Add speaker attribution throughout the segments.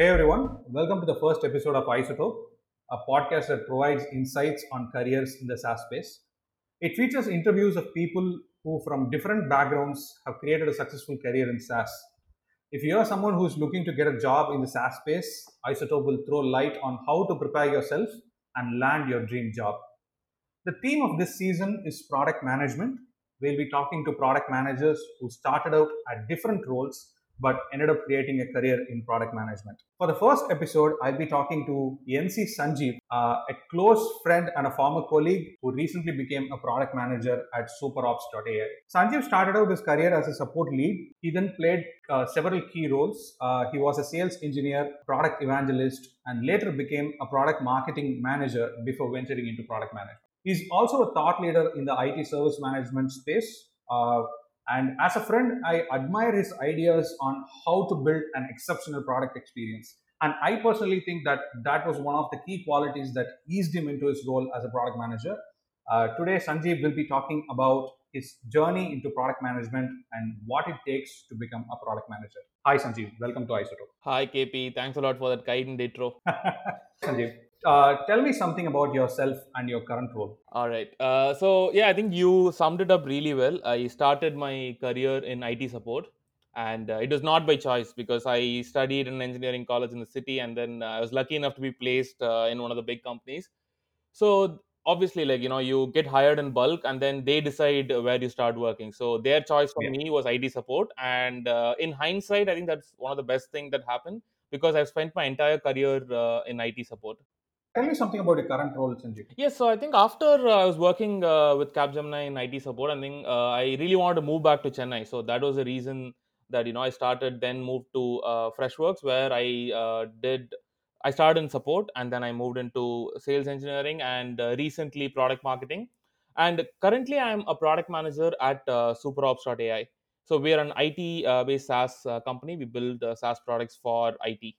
Speaker 1: Hey everyone, welcome to the first episode of Isotope, a podcast that provides insights on careers in the SaaS space. It features interviews of people who, from different backgrounds, have created a successful career in SaaS. If you are someone who is looking to get a job in the SaaS space, Isotope will throw light on how to prepare yourself and land your dream job. The theme of this season is product management. We'll be talking to product managers who started out at different roles but ended up creating a career in product management. For the first episode, I'll be talking to NC Sanjeev, uh, a close friend and a former colleague who recently became a product manager at superops.ai. Sanjeev started out his career as a support lead. He then played uh, several key roles. Uh, he was a sales engineer, product evangelist, and later became a product marketing manager before venturing into product management. He's also a thought leader in the IT service management space. Uh, and as a friend, I admire his ideas on how to build an exceptional product experience. And I personally think that that was one of the key qualities that eased him into his role as a product manager. Uh, today, Sanjeev will be talking about his journey into product management and what it takes to become a product manager. Hi, Sanjeev. Welcome to Isotope.
Speaker 2: Hi, KP. Thanks a lot for that kind intro.
Speaker 1: Sanjeev, uh, tell me something about yourself and your current role.
Speaker 2: All right. Uh, so, yeah, I think you summed it up really well. I started my career in IT support, and uh, it was not by choice because I studied in engineering college in the city, and then uh, I was lucky enough to be placed uh, in one of the big companies. So, obviously, like, you know, you get hired in bulk, and then they decide where you start working. So, their choice for
Speaker 1: Yeah.
Speaker 2: me was IT support. And uh, in hindsight, I think that's one of the best things that happened because I've spent my entire career uh, in IT support.
Speaker 1: Tell me something about your current role, Sanjeev.
Speaker 2: Yes, so I think after uh, I was working uh, with Capgemini in IT support, I think uh, I really wanted to move back to Chennai. So that was the reason that you know I started, then moved to uh, Freshworks, where I uh, did. I started in support, and then I moved into sales engineering, and uh, recently product marketing. And currently, I'm a product manager at uh, SuperOps.ai. So we are an IT uh, based SaaS uh, company. We build uh, SaaS products for IT.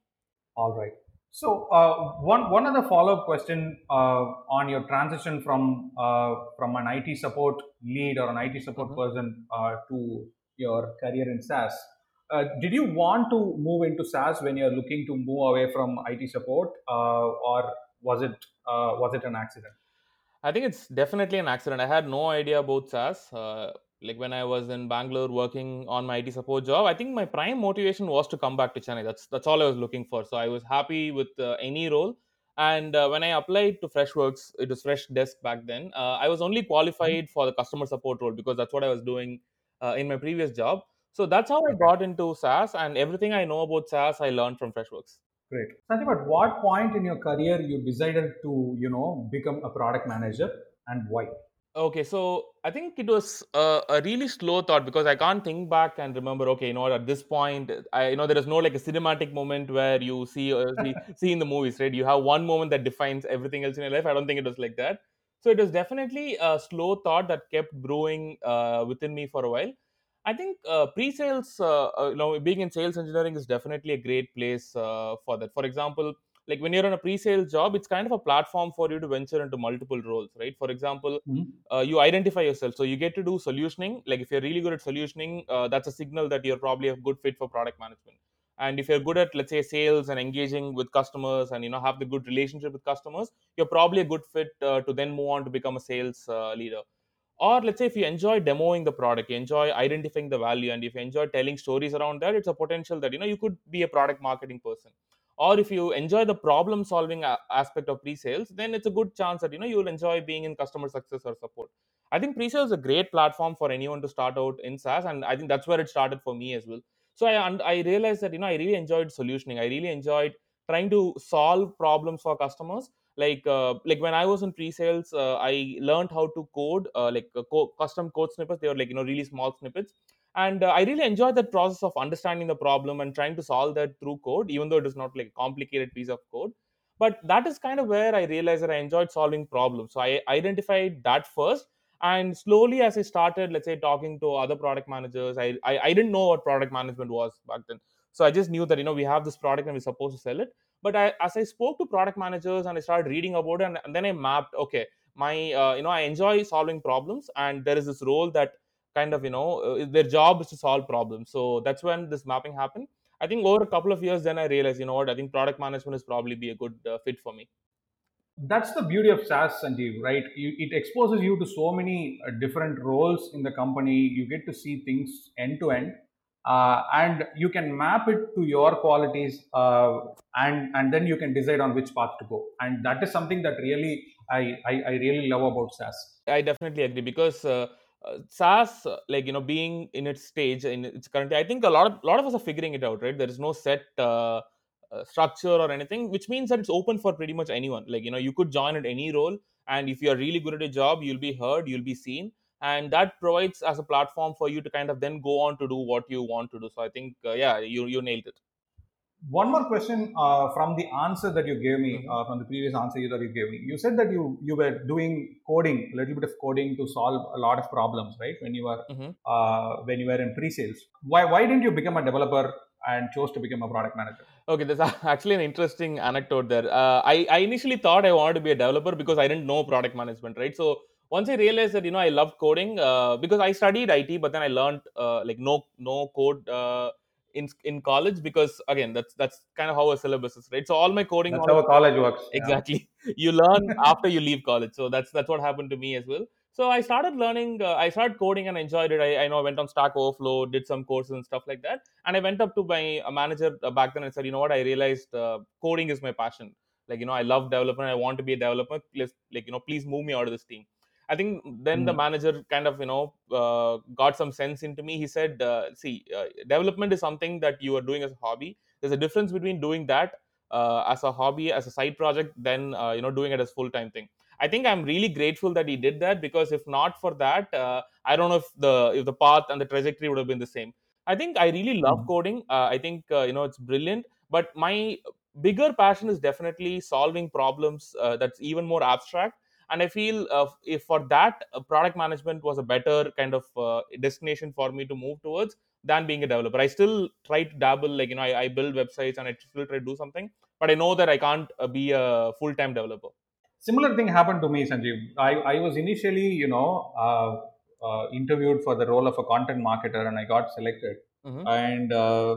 Speaker 1: All right. So uh, one one other follow up question uh, on your transition from uh, from an IT support lead or an IT support
Speaker 2: Mhm.
Speaker 1: person uh, to your career in SaaS. Uh, did you want to move into SaaS when you're looking to move away from IT support, uh, or was it uh, was it an accident?
Speaker 2: I think it's definitely an accident. I had no idea about SaaS. Like when I was in Bangalore working on my IT support job, I think my prime motivation was to come back to Chennai. That's that's all I was looking for. So I was happy with uh, any role. And uh, when I applied to Freshworks, it was Fresh Desk back then. Uh, I was only qualified for the customer support role because that's what I was doing uh, in my previous job. So that's how I got into SaaS, and everything I know about SaaS I learned from Freshworks.
Speaker 1: great. Sanjeev, at what point in your career you decided to you know become a product manager and why?
Speaker 2: Okay, so I think it was a, a really slow thought because I can't think back and remember. Okay, you know, what, at this point, I you know there is no like a cinematic moment where you see uh, see see in the movies, right? You have one moment that defines everything else in your life. I don't think it was like that. So it was definitely a slow thought that kept brewing uh, within me for a while. I think uh, pre-sales, uh, uh, you know, being in sales engineering is definitely a great place uh, for that. For example, like when you're on a pre-sales job, it's kind of a platform for you to venture into multiple roles, right? For example
Speaker 1: Mhm.
Speaker 2: uh, you identify yourself. So you get to do solutioning. Like if you're really good at solutioning, uh, that's a signal that you're probably a good fit for product management. And if you're good at let's say sales and engaging with customers and you know have the good relationship with customers, you're probably a good fit uh, to then move on to become a sales uh, leader. Or let's say if you enjoy demoing the product, you enjoy identifying the value, and if you enjoy telling stories around that, it's a potential that you know you could be a product marketing person. Or if you enjoy the problem solving aspect of pre-sales, then it's a good chance that you know you'll enjoy being in customer success or support. I think pre-sales is a great platform for anyone to start out in SaaS, and I think that's where it started for me as well. So I I realized that you know I really enjoyed solutioning. I really enjoyed trying to solve problems for customers like uh, like when i was in pre-sales uh, i learned how to code uh, like uh, co- custom code snippets they were like you know really small snippets and uh, i really enjoyed that process of understanding the problem and trying to solve that through code even though it is not like a complicated piece of code. But that is kind of where i realized that i enjoyed solving problems. So i identified that first. And slowly as i started let's say talking to other product managers i i, I didn't know what product management was back then. So i just knew that you know we have this product and we're supposed to sell it. But I, as i spoke to product managers and i started reading about it and, and then i mapped okay my uh, you know i enjoy solving problems and there is this role that kind of you know uh, their job is to solve problems so that's when this mapping happened I think over a couple of years, then I realized, you know what, I think product management is probably be a good uh, fit for me.
Speaker 1: That's the beauty of SaaS, Sanjeev, right? You, it exposes you to so many uh, different roles in the company. You get to see things end to end, uh, and you can map it to your qualities, uh, and and then you can decide on which path to go. And that is something that really I I, I really love about SaaS.
Speaker 2: I definitely agree because uh, uh, SaaS, like you know, being in its stage in its currently, I think a lot of lot of us are figuring it out. Right, there is no set uh, uh, structure or anything, which means that it's open for pretty much anyone. Like you know, you could join at any role, and if you are really good at a job, you'll be heard, you'll be seen, and that provides as a platform for you to kind of then go on to do what you want to do. So I think, uh, yeah, you you nailed it.
Speaker 1: One more question uh, from the answer that you gave me,
Speaker 2: Mhm.
Speaker 1: uh, from the previous answer that you gave me. You said that you you were doing coding, a little bit of coding to solve a lot of problems, right? When you were
Speaker 2: Mhm.
Speaker 1: uh, when you were in pre-sales. Why why didn't you become a developer and chose to become a product manager?
Speaker 2: Okay, there's actually an interesting anecdote there. Uh, I, I initially thought I wanted to be a developer because I didn't know product management, right? So once I realized that you know I love coding uh, because I studied IT, but then I learned uh, like no no code uh, in in college because again that's that's kind of how a syllabus is, right? So all my coding
Speaker 1: That's
Speaker 2: knowledge
Speaker 1: how college works. yeah.
Speaker 2: exactly. You learn after you leave college. So that's that's what happened to me as well. So i started learning uh, i started coding and enjoyed it. I, I know i went on stack overflow did some courses and stuff like that. And i went up to my uh, manager uh, back then and said you know what? I realized uh, coding is my passion. Like you know i love development. I want to be a developer. Please like you know please move me out of this team i think then the
Speaker 1: Mm.
Speaker 2: manager kind of you know uh, got some sense into me. He said uh, see uh, development is something that you are doing as a hobby. There's a difference between doing that uh, as a hobby as a side project than uh, you know doing it as full time thing. I think i'm really grateful that he did that because if not for that uh, i don't know if the if the path and the trajectory would have been the same. I think i really love
Speaker 1: Mhm.
Speaker 2: coding. Uh, i think uh, you know it's brilliant. But my bigger passion is definitely solving problems uh, that's even more abstract and i feel uh, if for that uh, product management was a better kind of uh, destination for me to move towards than being a developer i still try to dabble like you know i, I build websites and i still try to do something but I know that I can't uh, be a full time developer.
Speaker 1: Similar thing happened to me, Sanjeev. I, I was initially, you know, uh, uh, interviewed for the role of a content marketer and I got selected.
Speaker 2: Mhm.
Speaker 1: And uh,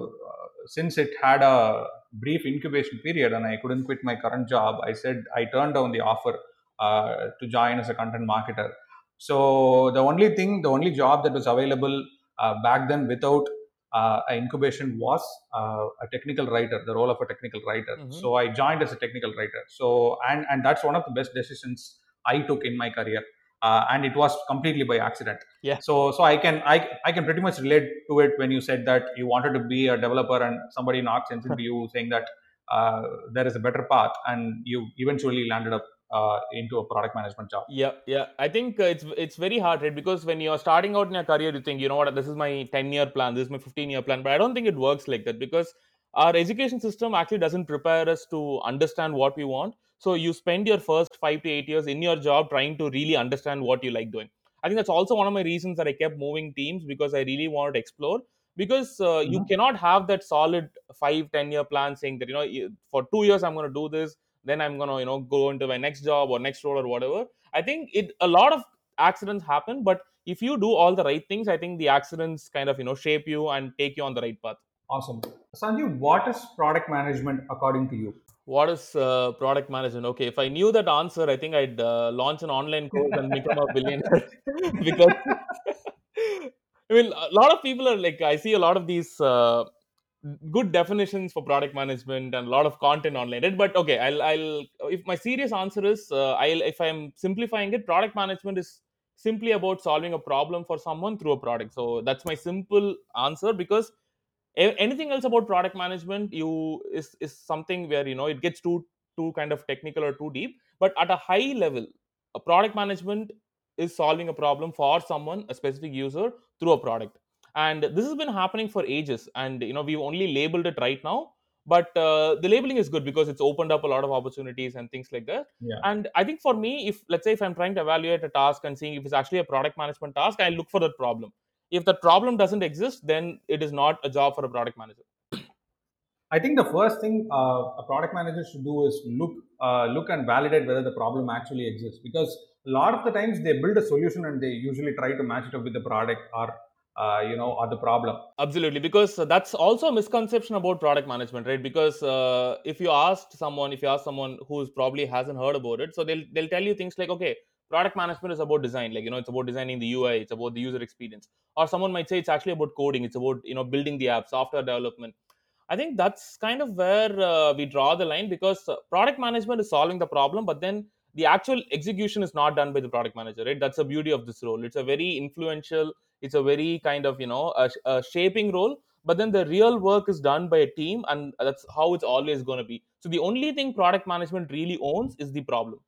Speaker 1: since it had a brief incubation period and I couldn't quit my current job, I said I turned down the offer to join as a content marketer. So the only thing, the only job that was available uh, back then without uh, incubation was uh, a technical writer, the role of a technical writer.
Speaker 2: Mhm.
Speaker 1: So I joined as a technical writer. So and and that's one of the best decisions I took in my career. Uh, and it was completely by accident.
Speaker 2: Yeah.
Speaker 1: So so I can I I can pretty much relate to it when you said that you wanted to be a developer and somebody knocked sense into you saying that uh, there is a better path and you eventually landed up uh, into a product management job.
Speaker 2: Yeah, yeah. I think uh, it's it's very hard, right? Because when you're starting out in your career, you think, you know what, this is my 10 year plan, this is my 15 year plan. But I don't think it works like that because our education system actually doesn't prepare us to understand what we want. So you spend your first five to eight years in your job trying to really understand what you like doing. I think that's also one of my reasons that I kept moving teams because I really wanted to explore. Because uh, you
Speaker 1: Mhm.
Speaker 2: cannot have that solid five, 10 year plan saying that, you know, for two years I'm going to do this, then i'm gonna you know go into my next job or next role or whatever i think it a lot of accidents happen but if you do all the right things i think the accidents kind of you know shape you and take you on the right path
Speaker 1: Awesome. Sanjeev, what is product management according to you?
Speaker 2: what is uh, product management okay if i knew that answer i think i'd uh, launch an online course and become a billionaire because i mean a lot of people are like i see a lot of these uh, good definitions for product management and a lot of content online but okay i'll i'll if my serious answer is uh, i'll if i'm simplifying it product management is simply about solving a problem for someone through a product. So that's my simple answer because anything else about product management you is is something where you know it gets too too kind of technical or too deep. But at a high level a product management is solving a problem for someone a specific user through a product and this has been happening for ages. And you know we've only labeled it right now. But uh, the labeling is good because it's opened up a lot of opportunities and things like that.
Speaker 1: Yeah.
Speaker 2: and i think for me if let's say if i'm trying to evaluate a task and seeing if it's actually a product management task i look for that problem. If the problem doesn't exist then it is not a job for a product manager.
Speaker 1: I think the first thing uh, a product manager should do is look uh, look and validate whether the problem actually exists. Because a lot of the times they build a solution and they usually try to match it up with the product or uh, you know are the problem.
Speaker 2: Absolutely because that's also a misconception about product management right? Because uh, if you ask someone if you ask someone who's probably hasn't heard about it so they'll they'll tell you things like okay product management is about design like you know it's about designing the ui it's about the user experience. Or someone might say it's actually about coding it's about you know building the app software development. I think that's kind of where uh, we draw the line because uh, product management is solving the problem but then the actual execution is not done by the product manager right? That's the beauty of this role. It's a very influential it's a very kind of you know a, a shaping role but then the real work is done by a team and that's how it's always going to be. So the only thing product management really owns is the problem.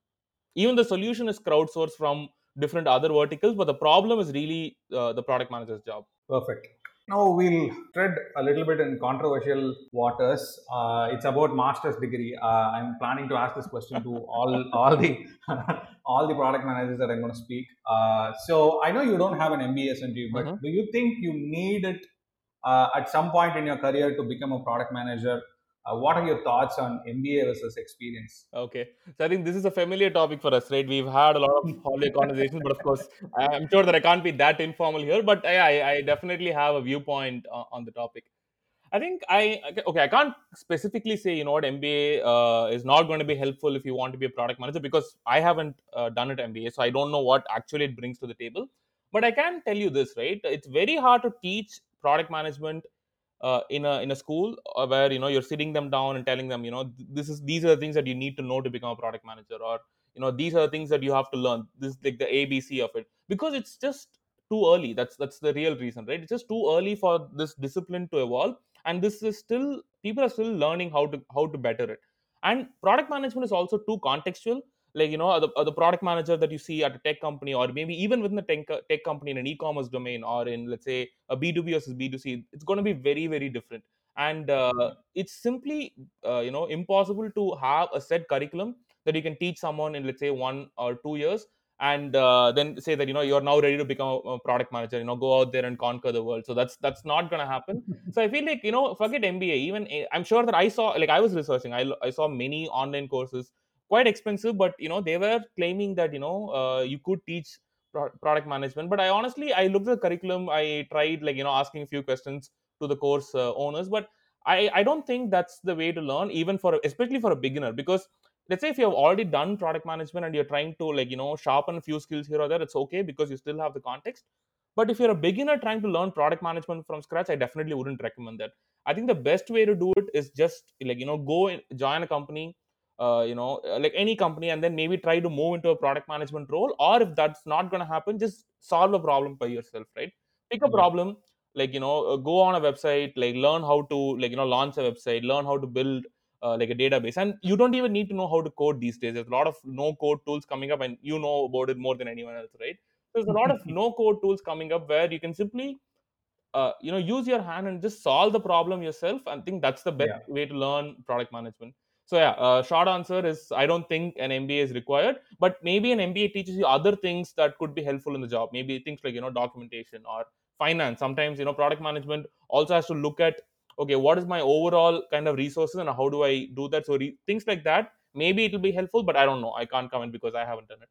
Speaker 2: Even the solution is crowdsourced from different other verticals but the problem is really uh, the product manager's job.
Speaker 1: Perfect now we'll tread a little bit in controversial waters. Uh, it's about master's degree. Uh, I'm planning to ask this question to all all the all the product managers that I'm going to speak. Uh, so I know you don't have an MBA essentially, but mm-hmm. do you think you need it uh, at some point in your career to become a product manager? Uh, what are your thoughts on MBA versus experience?
Speaker 2: Okay, so I think this is a familiar topic for us, right? We've had a lot of holiday conversations, but of course, I'm sure that I can't be that informal here. But I, I definitely have a viewpoint on, on, the topic. I think I okay. I can't specifically say you know what MBA uh, is not going to be helpful if you want to be a product manager because I haven't uh, done it MBA, so I don't know what actually it brings to the table. But I can tell you this, right? It's very hard to teach product management uh, in a in a school uh, where you know you're sitting them down and telling them you know this is these are the things that you need to know to become a product manager or you know these are the things that you have to learn. This is like the abc of it. Because it's just too early. That's that's the real reason right? It's just too early for this discipline to evolve and this is still people are still learning how to how to better it. And product management is also too contextual like you know the, the product manager that you see at a tech company or maybe even within a tech, tech company in an e-commerce domain or in let's say a b2b versus b2c it's going to be very very different. And uh, it's simply uh, you know impossible to have a set curriculum that you can teach someone in let's say one or two years and uh, then say that you know you're now ready to become a, product manager you know go out there and conquer the world. So that's that's not going to happen. So i feel like you know forget mba even eh, i'm sure that i saw like i was researching. I, I saw many online courses quite expensive but you know they were claiming that you know uh, you could teach pro- product management. But i honestly i looked at the curriculum. I tried like you know asking a few questions to the course uh, owners. But i i don't think that's the way to learn even for especially for a beginner. Because let's say if you have already done product management and you're trying to like you know sharpen a few skills here or there it's okay because you still have the context. But if you're a beginner trying to learn product management from scratch i definitely wouldn't recommend that. I think the best way to do it is just like you know go join a company uh, you know uh, like any company and then maybe try to move into a product management role or if that's not going to happen just solve a problem by yourself right? Pick a problem like you know uh, go on a website like learn how to like you know launch a website learn how to build uh, like a database and you don't even need to know how to code these days. There's a lot of no code tools coming up and you know about it more than anyone else right? There's a lot of no code tools coming up where you can simply uh, you know use your hand and just solve the problem yourself and think that's the best yeah. way to learn product management so yeah, uh, short answer is I don't think an MBA is required, but maybe an MBA teaches you other things that could be helpful in the job. Maybe things like you know documentation or finance. Sometimes you know product management also has to look at okay, what is my overall kind of resources and how do I do that? So re- things like that. Maybe it will be helpful, but I don't know. I can't comment because I haven't done it.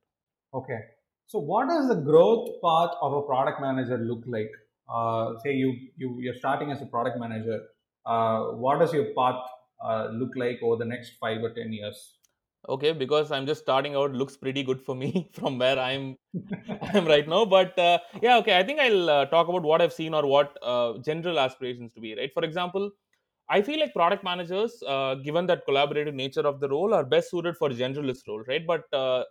Speaker 1: Okay. So what does the growth path of a product manager look like? Uh, say you you you're starting as a product manager. Uh, what does your path uh, look like over the next five or ten years?
Speaker 2: Okay, because I'm just starting out, looks pretty good for me from where I'm I'm right now. But uh, yeah, okay, I think I'll uh, talk about what I've seen or what uh, general aspirations to be. Right, for example, I feel like product managers, uh, given that collaborative nature of the role, are best suited for generalist role, right? But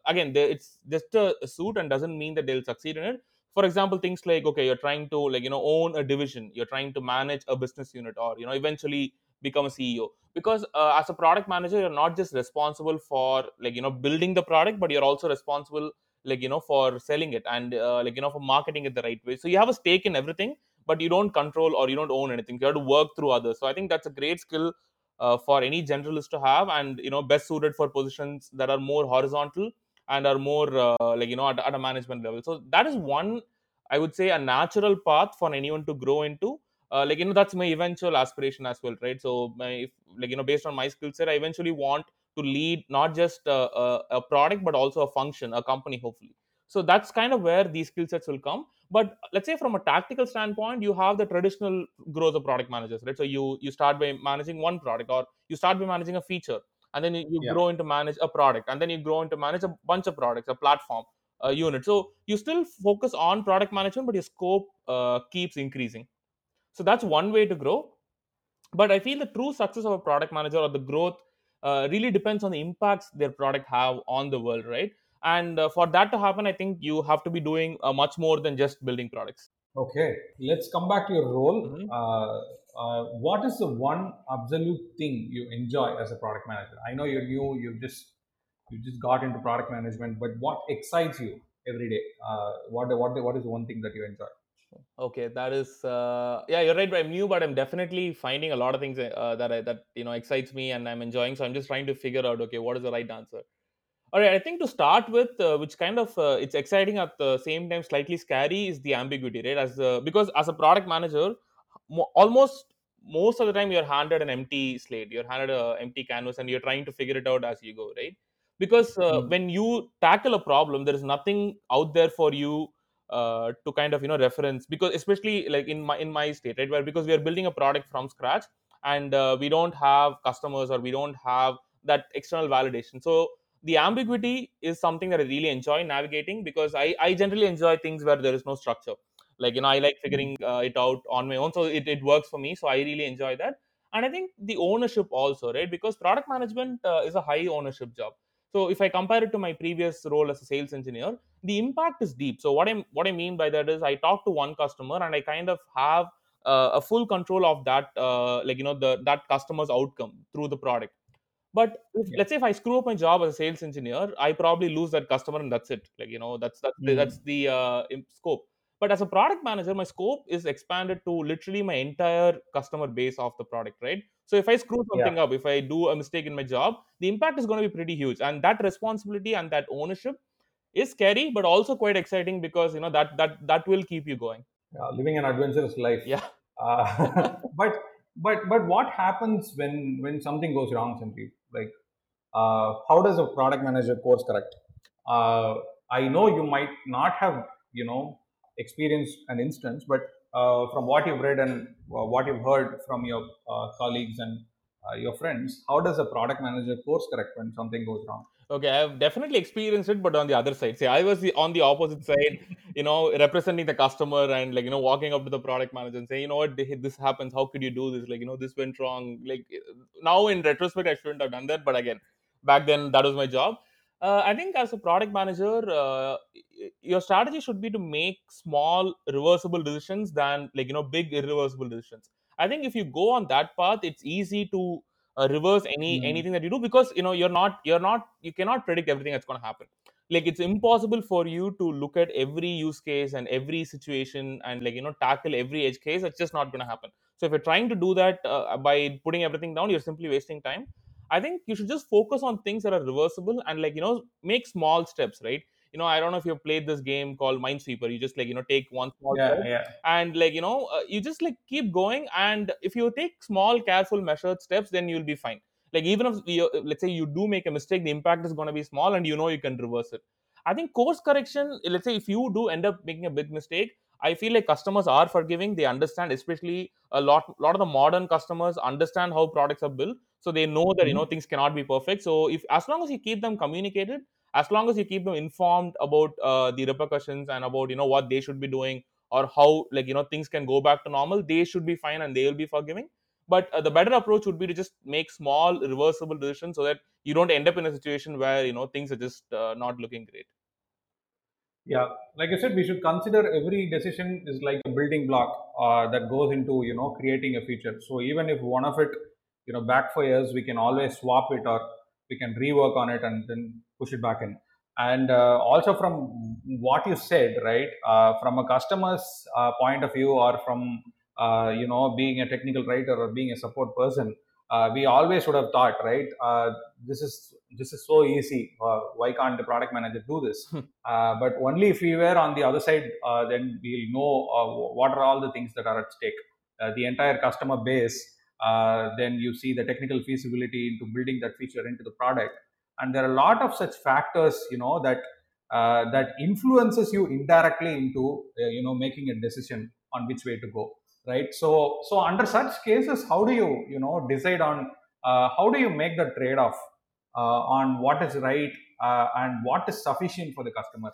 Speaker 2: again, they, it's just a suit and doesn't mean that they'll succeed in it. For example, things like okay, you're trying to like you know own a division, you're trying to manage a business unit, or you know eventually become a ceo because uh, as a product manager you're not just responsible for like you know building the product but you're also responsible like you know for selling it and uh, like you know for marketing it the right way. So you have a stake in everything but you don't control or you don't own anything. You have to work through others. So i think that's a great skill uh, for any generalist to have and you know best suited for positions that are more horizontal and are more uh, like you know at, at a management level. So that is one i would say a natural path for anyone to grow into uh, like you know that's my eventual aspiration as well right? So my if, like you know based on my skill set i eventually want to lead not just a, a, a, product but also a function a company hopefully. So that's kind of where these skill sets will come. But let's say from a tactical standpoint you have the traditional growth of product managers right? So you you start by managing one product or you start by managing a feature and then you, you
Speaker 1: Yeah.
Speaker 2: grow into manage a product and then you grow into manage a bunch of products a platform a unit. So you still focus on product management but your scope uh, keeps increasing so that's one way to grow but i feel the true success of a product manager or the growth uh, really depends on the impacts their product have on the world right and uh, for that to happen i think you have to be doing uh, much more than just building products
Speaker 1: Okay, let's come back to your role.
Speaker 2: Mhm.
Speaker 1: Uh, uh, what is the one absolute thing you enjoy as a product manager? I know you're new, you've just you just got into product management, but what excites you every day? Uh, what what what is one thing that you enjoy?
Speaker 2: Okay that is uh, yeah you're right i'm new but i'm definitely finding a lot of things uh, that I, that you know excites me and i'm enjoying so i'm just trying to figure out okay what is the right answer? All right i think to start with uh, which kind of uh, it's exciting at the same time slightly scary is the ambiguity right? As uh, because as a product manager mo- almost most of the time you're handed an empty slate you're handed an empty canvas and you're trying to figure it out as you go right? Because uh,
Speaker 1: Mm.
Speaker 2: when you tackle a problem there is nothing out there for you uh, to kind of you know reference because especially like in my in my state right where because we are building a product from scratch and uh, we don't have customers or we don't have that external validation. So the ambiguity is something that i really enjoy navigating because i i generally enjoy things where there is no structure. Like you know i like figuring uh, it out on my own so it, it works for me so i really enjoy that. And i think the ownership also right because product management uh, is a high ownership job so if i compare it to my previous role as a sales engineer the impact is deep so what i what i mean by that is i talk to one customer and i kind of have uh, a full control of that uh, like you know the that customer's outcome through the product but if,
Speaker 1: Yeah.
Speaker 2: let's say if i screw up my job as a sales engineer i probably lose that customer and that's it like you know that's that's the,
Speaker 1: Mm.
Speaker 2: that's the uh, scope but as a product manager my scope is expanded to literally my entire customer base of the product right so if i screw something up if i do a mistake in my job the impact is going to be pretty huge and that responsibility and that ownership is scary but also quite exciting because you know that that that will keep you going
Speaker 1: Yeah, living an adventurous life.
Speaker 2: yeah
Speaker 1: Uh, but but but what happens when when something goes wrong, Sandeep? Like, uh, how does a product manager course correct? Uh, I know you might not have you know experienced an instance, but uh, from what you've read and uh, what you've heard from your uh, colleagues and uh, your friends, how does a product manager course correct when something goes wrong?
Speaker 2: Okay, I've definitely experienced it, but on the other side, see, I was the, on the opposite side, you know, representing the customer and like you know, walking up to the product manager and saying, you know what, this happens. How could you do this? Like, you know, this went wrong. Like now, in retrospect, I shouldn't have done that, but again, back then, that was my job. Uh, I think as a product manager, uh, your strategy should be to make small reversible decisions than like you know big irreversible decisions. I think if you go on that path, it's easy to uh, reverse any
Speaker 1: Mm.
Speaker 2: anything that you do because you know you're not you're not you cannot predict everything that's going to happen like it's impossible for you to look at every use case and every situation and like you know tackle every edge case it's just not going to happen so if you're trying to do that uh, by putting everything down you're simply wasting time i think you should just focus on things that are reversible and like you know make small steps right? You know i don't know if you've played this game called minesweeper. You just like you know take one small
Speaker 1: Yeah,
Speaker 2: step
Speaker 1: yeah.
Speaker 2: and like you know uh, you just like keep going and if you take small careful measured steps then you'll be fine. Like even if you, let's say you do make a mistake the impact is going to be small and you know you can reverse it. I think course correction let's say if you do end up making a big mistake i feel like customers are forgiving. They understand especially a lot lot of the modern customers understand how products are built so they know that you know
Speaker 1: Mhm.
Speaker 2: things cannot be perfect so if as long as you keep them communicated as long as you keep them informed about uh, the repercussions and about you know what they should be doing or how like you know things can go back to normal they should be fine and they will be forgiving but uh, the better approach would be to just make small reversible decisions so that you don't end up in a situation where you know things are just uh, not looking great
Speaker 1: Yeah, like I said, we should consider every decision is like a building block uh, that goes into you know creating a feature. So even if one of it you know backfires, we can always swap it or we can rework on it and then push it back in. And uh, also from what you said, right, uh, from a customer's uh, point of view or from uh, you know being a technical writer or being a support person, uh, we always would have thought, right, uh, this is this is so easy. Uh, why can't the product manager do this? Uh, but only if we were on the other side, uh, then we'll know uh, what are all the things that are at stake. Uh, the entire customer base, then you see the technical feasibility into building that feature into the product. And there are a lot of such factors, you know, that uh, that influences you indirectly into uh, you know making a decision on which way to go right so so under such cases how do you you know decide on uh, how do you make the trade off uh, on what is right uh, and what is sufficient for the customer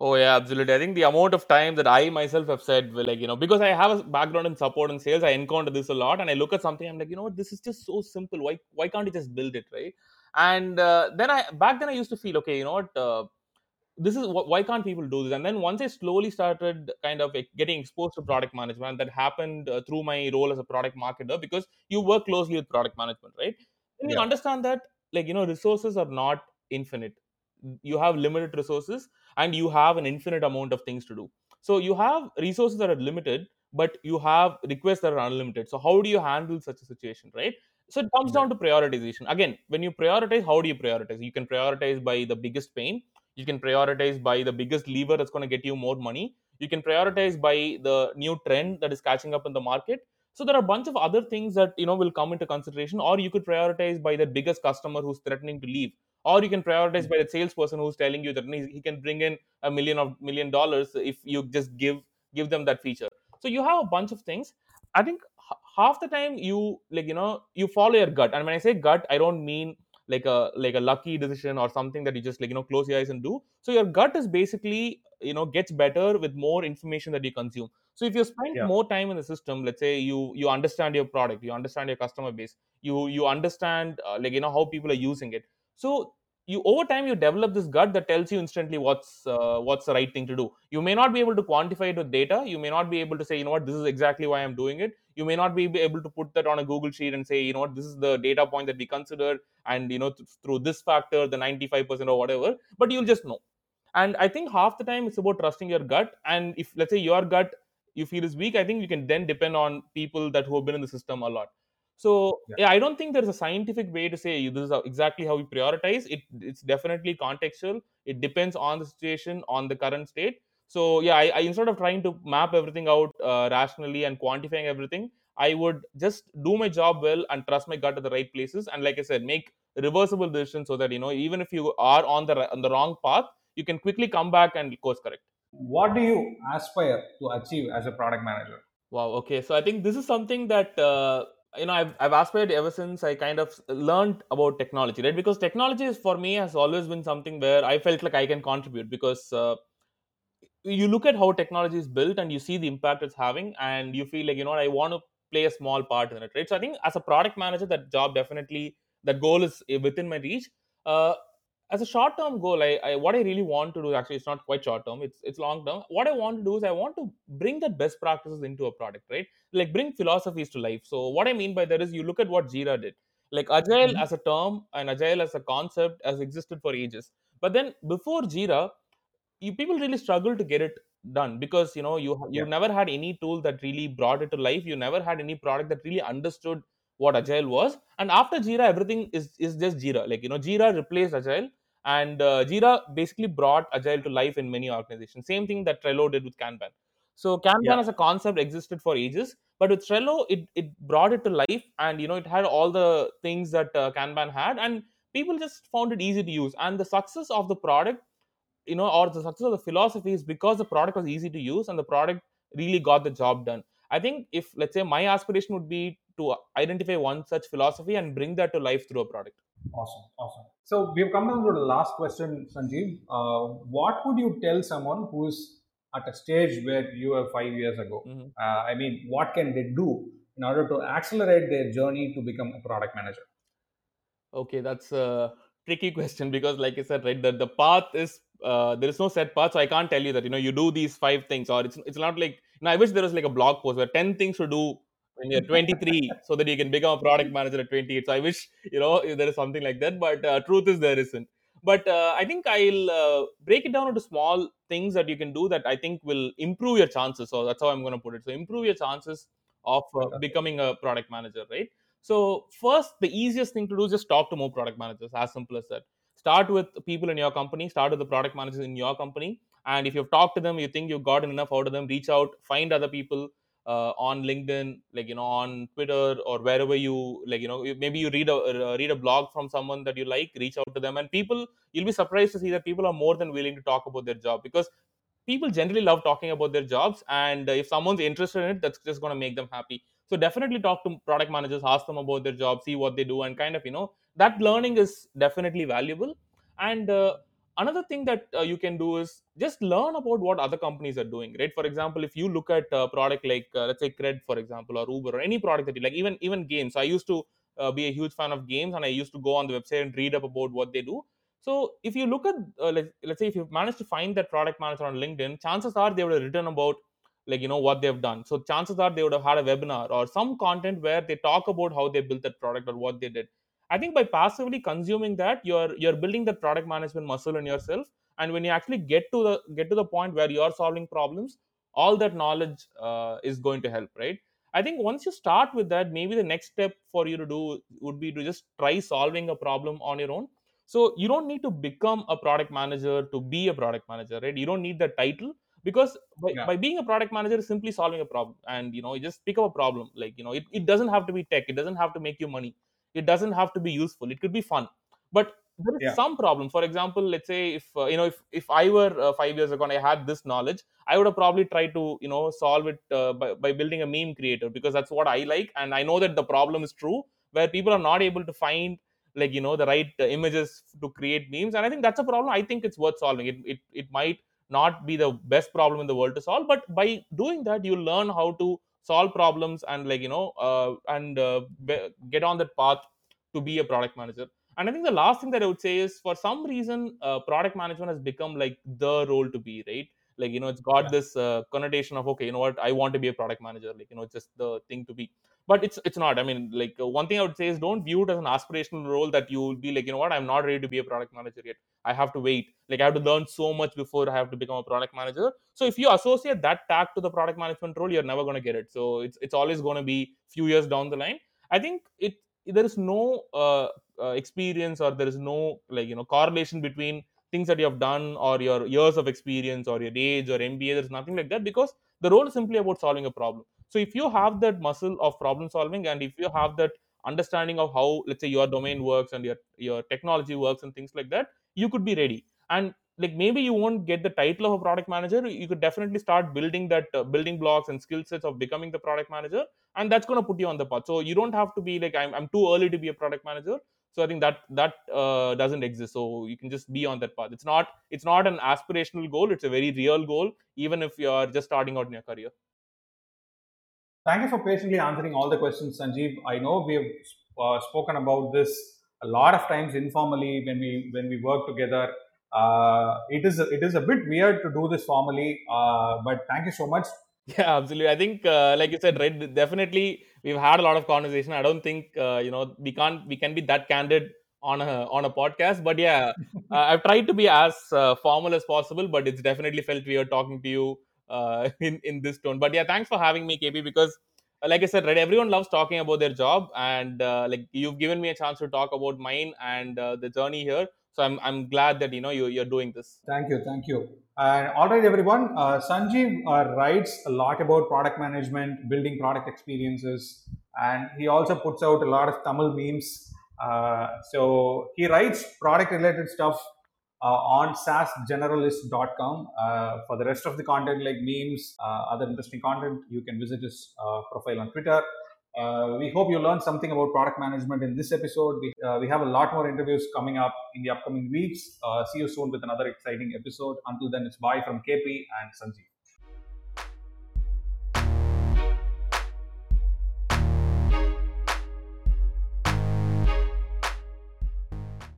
Speaker 2: Oh yeah, absolutely. I think the amount of time that I myself have said, well, like you know, because I have a background in support and sales, I encounter this a lot, and I look at something, I'm like, you know what, this is just so simple. Why why can't you just build it, right? And uh, then I back then I used to feel, okay, you know what, uh, this is wh- why can't people do this? And then once I slowly started kind of getting exposed to product management, that happened uh, through my role as a product marketer because you work closely with product management, right? And you understand that like you know resources are not infinite. You have limited resources and you have an infinite amount of things to do. So you have resources that are limited but you have requests that are unlimited. So how do you handle such a situation right? So it comes down to prioritization. Again when you prioritize how do you prioritize? You can prioritize by the biggest pain. You can prioritize by the biggest lever that's going to get you more money. You can prioritize by the new trend that is catching up in the market. So there are a bunch of other things that you know will come into consideration or you could prioritize by the biggest customer who's threatening to leave or you can prioritize by the salesperson who's telling you that he can bring in a million of million dollars if you just give give them that feature. So you have a bunch of things. I think h- half the time you like you know you follow your gut. And when i say gut i don't mean like a like a lucky decision or something that you just like you know close your eyes and do. So your gut is basically you know gets better with more information that you consume. So if you spend
Speaker 1: yeah.
Speaker 2: more time in the system let's say you you understand your product you understand your customer base you you understand uh, like you know how people are using it so you over time you develop this gut that tells you instantly what's uh, what's the right thing to do. You may not be able to quantify it with data. You may not be able to say you know what? This is exactly why i'm doing it. You may not be able to put that on a google sheet and say you know what? This is the data point that we considered and you know th- through this factor the 95% or whatever. But you'll just know. And i think half the time it's about trusting your gut. And if let's say your gut you feel is weak i think you can then depend on people that who have been in the system a lot so
Speaker 1: yeah.
Speaker 2: yeah i don't think there's a scientific way to say this is exactly how we prioritize. It it's definitely contextual. It depends on the situation on the current state. So yeah i, I instead of trying to map everything out uh, rationally and quantifying everything i would just do my job well and trust my gut at the right places. And like i said make reversible decisions so that you know even if you are on the on the wrong path you can quickly come back and course correct.
Speaker 1: What do you aspire to achieve as a product manager?
Speaker 2: Wow. Okay. So I think this is something that uh, you know I've I've aspired ever since I kind of learned about technology, right? Because technology is for me has always been something where I felt like I can contribute because uh, you look at how technology is built and you see the impact it's having, and you feel like you know I want to play a small part in it, right? So I think as a product manager, that job definitely that goal is eh, within my reach. Uh, as a short term goal I, I what i really want to do actually it's not quite short term it's it's long term what i want to do is i want to bring that best practices into a product right? Like bring philosophies to life. So what i mean by that is you look at what jira did. Like agile
Speaker 1: Mhm.
Speaker 2: as a term and agile as a concept has existed for ages. But then before jira you people really struggled to get it done because you know you you
Speaker 1: yeah.
Speaker 2: never had any tool that really brought it to life. You never had any product that really understood what agile was. And after jira everything is is just jira. Like you know jira replaced agile. And uh, jira basically brought agile to life in many organizations. Same thing that trello did with kanban. So kanban
Speaker 1: yeah.
Speaker 2: as a concept existed for ages. But with trello it, it brought it to life. And you know it had all the things that uh, kanban had. And people just found it easy to use. And the success of the product you know or the success of the philosophy is because the product was easy to use and the product really got the job done. I think if let's say my aspiration would be to identify one such philosophy and bring that to life through a product
Speaker 1: Awesome, awesome. So we've come down to the last question, Sanjeev. Uh, what would you tell someone who's at a stage where you were five years ago?
Speaker 2: Mhm.
Speaker 1: Uh, I mean, what can they do in order to accelerate their journey to become a product manager?
Speaker 2: Okay, that's a tricky question because, like I said, right, the, the path is uh, there is no set path, so I can't tell you that you know you do these five things, or it's it's not like. You know, I wish there was like a blog post where ten things to do when you're 23, so that you can become a product manager at 28. So I wish you know if there is something like that, but uh, truth is there isn't. But uh, I think I'll uh, break it down into small things that you can do that I think will improve your chances. So that's how I'm going to put it. So improve your chances of uh, becoming a product manager, right? So first, the easiest thing to do is just talk to more product managers. As simple as that. Start with people in your company. Start with the product managers in your company. And if you've talked to them, you think you've gotten enough out of them, reach out, find other people, uh, on linkedin like you know on twitter or wherever you like you know maybe you read a uh, read a blog from someone that you like reach out to them and people you'll be surprised to see that people are more than willing to talk about their job because people generally love talking about their jobs and if someone's interested in it that's just going to make them happy. So definitely talk to product managers ask them about their job see what they do and kind of you know that learning is definitely valuable. And uh, another thing that uh, you can do is just learn about what other companies are doing right? For example if you look at a product like uh, let's say cred for example or uber or any product that you like even even games. I used to uh, be a huge fan of games and i used to go on the website and read up about what they do. So if you look at uh, let, let's say if you manage to find that product manager on linkedin chances are they would have written about like you know what they've done. So chances are they would have had a webinar or some content where they talk about how they built that product or what they did i think by passively consuming that you're you're building that product management muscle in yourself. And when you actually get to the get to the point where you're solving problems all that knowledge uh, is going to help right? I think once you start with that maybe the next step for you to do would be to just try solving a problem on your own. So you don't need to become a product manager to be a product manager right? You don't need the title because by,
Speaker 1: Yeah.
Speaker 2: by being a product manager is simply solving a problem. And you know you just pick up a problem. Like you know it, it doesn't have to be tech. It doesn't have to make you money it doesn't have to be useful. It could be fun. But there is
Speaker 1: Yeah.
Speaker 2: some problem. For example let's say if uh, you know if if i were uh, 5 years ago and i had this knowledge i would have probably tried to you know solve it uh, by, by building a meme creator because that's what i like. And i know that the problem is true where people are not able to find like you know the right uh, images to create memes. And i think that's a problem. I think it's worth solving. It it, it might not be the best problem in the world to solve but by doing that you learn how to solve problems and like you know uh, and uh, get on that path to be a product manager. And i think the last thing that i would say is for some reason uh, product management has become like the role to be right like you know it's got
Speaker 1: Yeah.
Speaker 2: this uh, connotation of okay you know what i want to be a product manager like you know it's just the thing to be. But it's it's not. I mean like uh, one thing i would say is don't view it as an aspirational role that you will be like you know what i'm not ready to be a product manager yet. I have to wait. Like i have to learn so much before i have to become a product manager. So if you associate that tag to the product management role you're never going to get it. So it's it's always going to be few years down the line. I think it there is no uh, uh, experience or there is no like you know correlation between things that you have done or your years of experience or your age or mba there's nothing like that because the role is simply about solving a problem. So if you have that muscle of problem solving and if you have that understanding of how let's say your domain works and your your technology works and things like that you could be ready. And like maybe you won't get the title of a product manager. You could definitely start building that uh, building blocks and skill sets of becoming the product manager and that's going to put you on the path. So you don't have to be like i'm, I'm too early to be a product manager so i think that that uh, doesn't exist so you can just be on that path it's not it's not an aspirational goal it's a very real goal even if you're just starting out in your career
Speaker 1: Thank you for patiently answering all the questions, Sanjeev. I know we've uh, spoken about this a lot of times informally when we when we work together. Uh, it is it is a bit weird to do this formally, uh, but thank you so much.
Speaker 2: Yeah, absolutely. I think, uh, like you said, right? Definitely, we've had a lot of conversation. I don't think uh, you know we can't we can be that candid on a on a podcast. But yeah, uh, I've tried to be as uh, formal as possible. But it's definitely felt weird talking to you uh, in in this tone. But yeah, thanks for having me, KP. Because uh, like I said, right, everyone loves talking about their job, and uh, like you've given me a chance to talk about mine and uh, the journey here. So I'm I'm glad that you know you you're doing this.
Speaker 1: Thank you, thank you. And all right, everyone. Uh, Sanjeev uh, writes a lot about product management, building product experiences, and he also puts out a lot of Tamil memes. Uh, so he writes product-related stuff uh, on SaaSgeneralist.com. Uh, for the rest of the content, like memes, uh, other interesting content, you can visit his uh, profile on Twitter. Uh, we hope you learned something about product management in this episode. We, uh, we have a lot more interviews coming up in the upcoming weeks. Uh, see you soon with another exciting episode. Until then, it's bye from KP and Sanjeev.